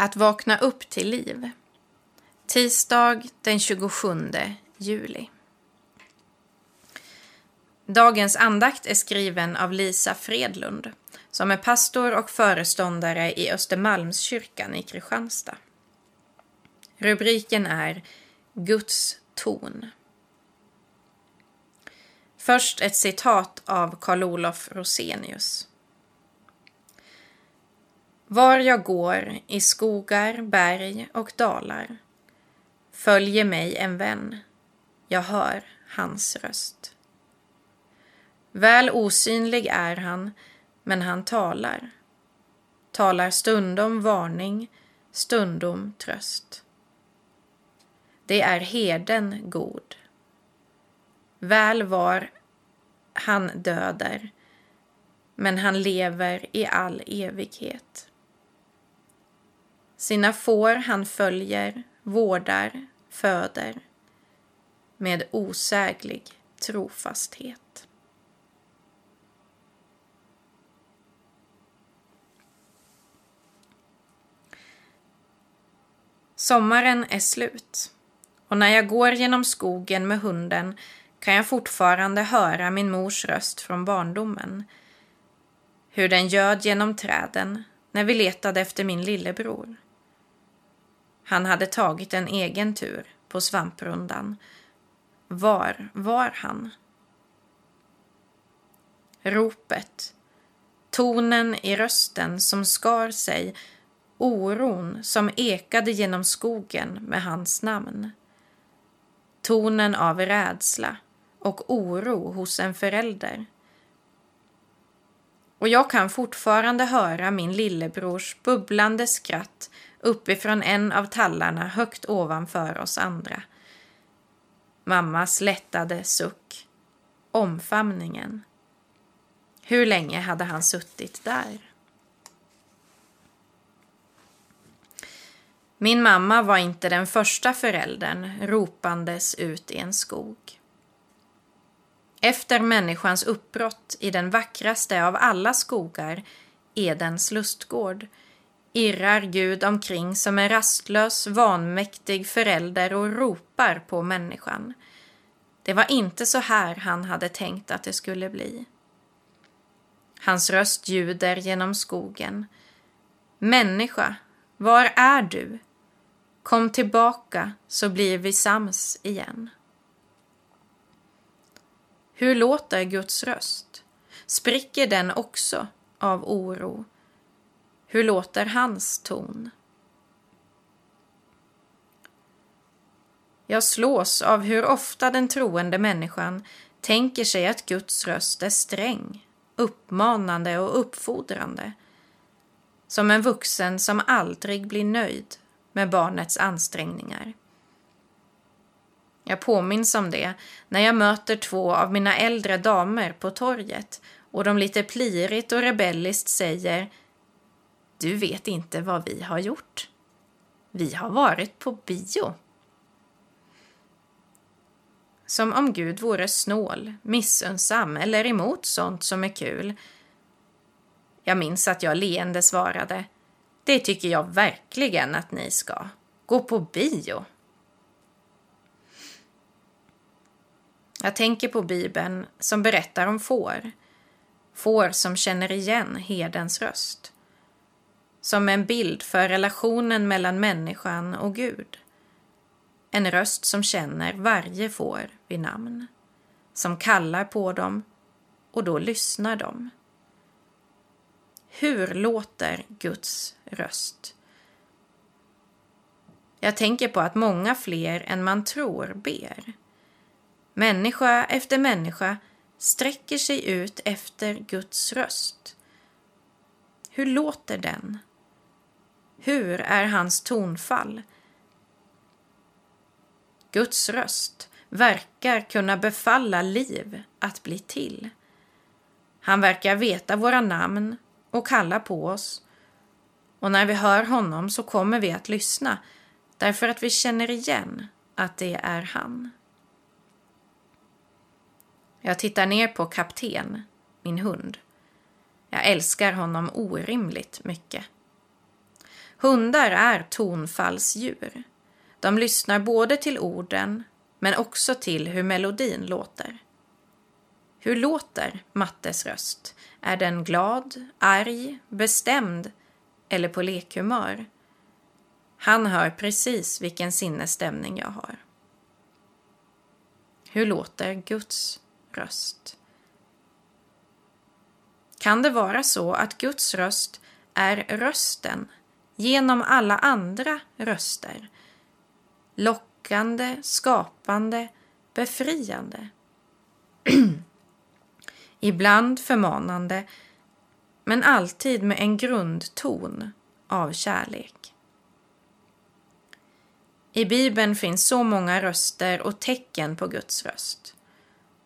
Att vakna upp till liv. Tisdag den 27 juli. Dagens andakt är skriven av Lisa Fredlund som är pastor och föreståndare i Östermalmskyrkan i Kristianstad. Rubriken är Guds ton. Först ett citat av Karl Olof Rosenius. Var jag går i skogar, berg och dalar följer mig en vän, jag hör hans röst. Väl osynlig är han, men han talar. Talar stundom varning, stundom tröst. Det är heden god. Väl var han döder, men han lever i all evighet. Sina får han följer, vårdar, föder med osäglig trofasthet. Sommaren är slut och när jag går genom skogen med hunden kan jag fortfarande höra min mors röst från barndomen. Hur den göd genom träden när vi letade efter min lillebror. Han hade tagit en egen tur på svamprundan. Var var han? Ropet, tonen i rösten som skar sig, oron som ekade genom skogen med hans namn. Tonen av rädsla och oro hos en förälder. Och jag kan fortfarande höra min lillebrors bubblande skratt uppifrån en av tallarna högt ovanför oss andra. Mammas lättade suck. Omfamningen. Hur länge hade han suttit där? Min mamma var inte den första föräldern ropandes ut i en skog. Efter människans uppbrott i den vackraste av alla skogar, Edens lustgård, irrar Gud omkring som en rastlös, vanmäktig förälder och ropar på människan. Det var inte så här han hade tänkt att det skulle bli. Hans röst ljuder genom skogen. Människa, var är du? Kom tillbaka så blir vi sams igen. Hur låter Guds röst? Spricker den också av oro? Hur låter hans ton? Jag slås av hur ofta den troende människan tänker sig att Guds röst är sträng, uppmanande och uppfordrande. Som en vuxen som aldrig blir nöjd med barnets ansträngningar. Jag påminns om det när jag möter två av mina äldre damer på torget och de lite plirigt och rebelliskt säger du vet inte vad vi har gjort. Vi har varit på bio. Som om Gud vore snål, missunnsam eller emot sånt som är kul. Jag minns att jag leende svarade det tycker jag verkligen att ni ska. Gå på bio. Jag tänker på Bibeln som berättar om får. Får som känner igen herdens röst. Som en bild för relationen mellan människan och Gud. En röst som känner varje får vid namn. Som kallar på dem och då lyssnar de. Hur låter Guds röst? Jag tänker på att många fler än man tror ber. Människa efter människa sträcker sig ut efter Guds röst. Hur låter den? Hur är hans tonfall? Guds röst verkar kunna befalla liv att bli till. Han verkar veta våra namn och kalla på oss. Och när vi hör honom så kommer vi att lyssna därför att vi känner igen att det är han. Jag tittar ner på kapten, min hund. Jag älskar honom orimligt mycket. Hundar är tonfallsdjur. De lyssnar både till orden men också till hur melodin låter. Hur låter Mattes röst? Är den glad, arg, bestämd eller på lekhumör? Han hör precis vilken sinnesstämning jag har. Hur låter Guds röst? Kan det vara så att Guds röst är rösten genom alla andra röster? Lockande, skapande, befriande. Ibland förmanande, men alltid med en grundton av kärlek. I Bibeln finns så många röster och tecken på Guds röst.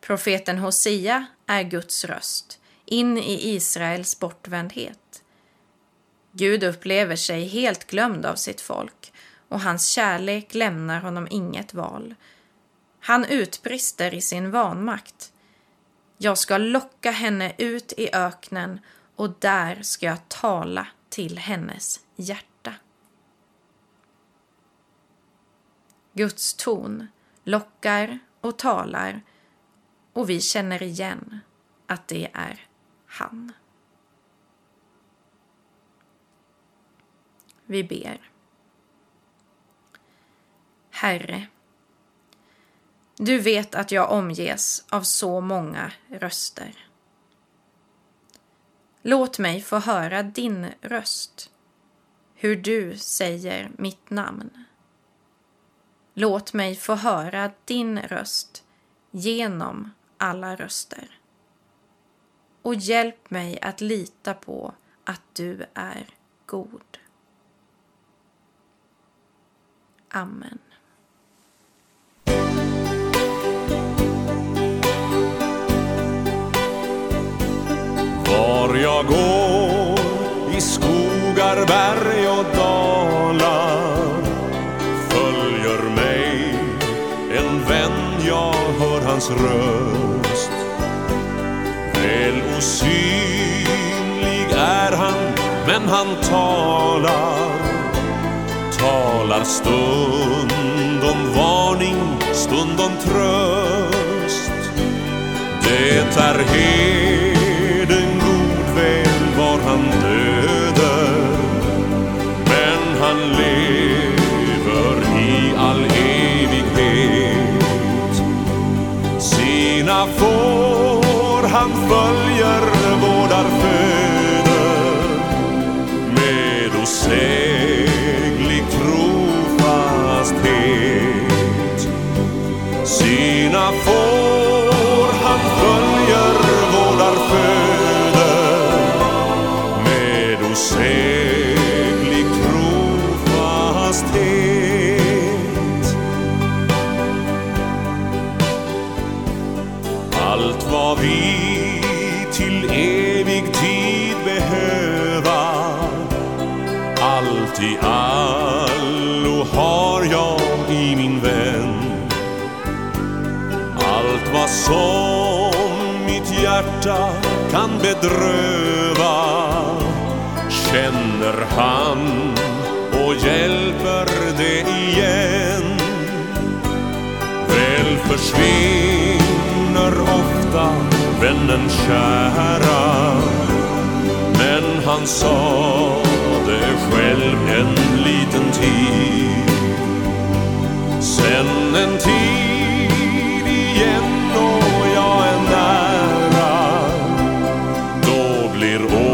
Profeten Hosea är Guds röst in i Israels bortvändhet. Gud upplever sig helt glömd av sitt folk och hans kärlek lämnar honom inget val. Han utbrister i sin vanmakt. Jag ska locka henne ut i öknen och där ska jag tala till hennes hjärta. Guds ton lockar och talar och vi känner igen att det är han. Vi ber. Herre, du vet att jag omges av så många röster. Låt mig få höra din röst, hur du säger mitt namn. Låt mig få höra din röst genom alla röster. Och hjälp mig att lita på att du är god. Amen. Var jag går i skogar, berg och dalar följer mig en vän, jag hör hans röst. Väl osynlig är han, men han talar talar stund om varning, stund om tröst. Det är heden god väl var han döder, men han lever i all evighet. Sina får han följer, vårdar, föder med oss. Sina får. Han följer, vårdar, föder. Med osäglig trofasthet. Allt vad vi till evig tid behöva. Allt i allo har vad som mitt hjärta kan bedröva. Känner han och hjälper det igen. Väl försvinner ofta vännen kära. Men han sa det själv en liten tid. Sen en tid blir åter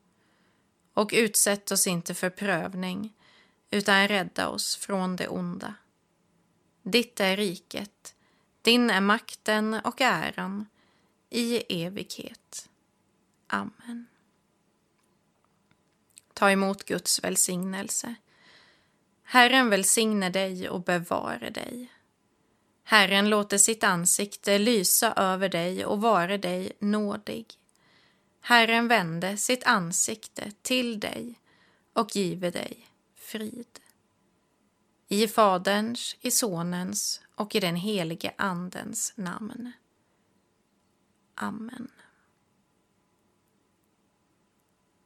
Och utsätt oss inte för prövning, utan rädda oss från det onda. Ditt är riket, din är makten och äran i evighet. Amen. Ta emot Guds välsignelse. Herren välsigne dig och bevare dig. Herren låter sitt ansikte lysa över dig och vare dig nådig. Herren vände sitt ansikte till dig och give dig frid. I Faderns, i Sonens och i den helige Andens namn. Amen.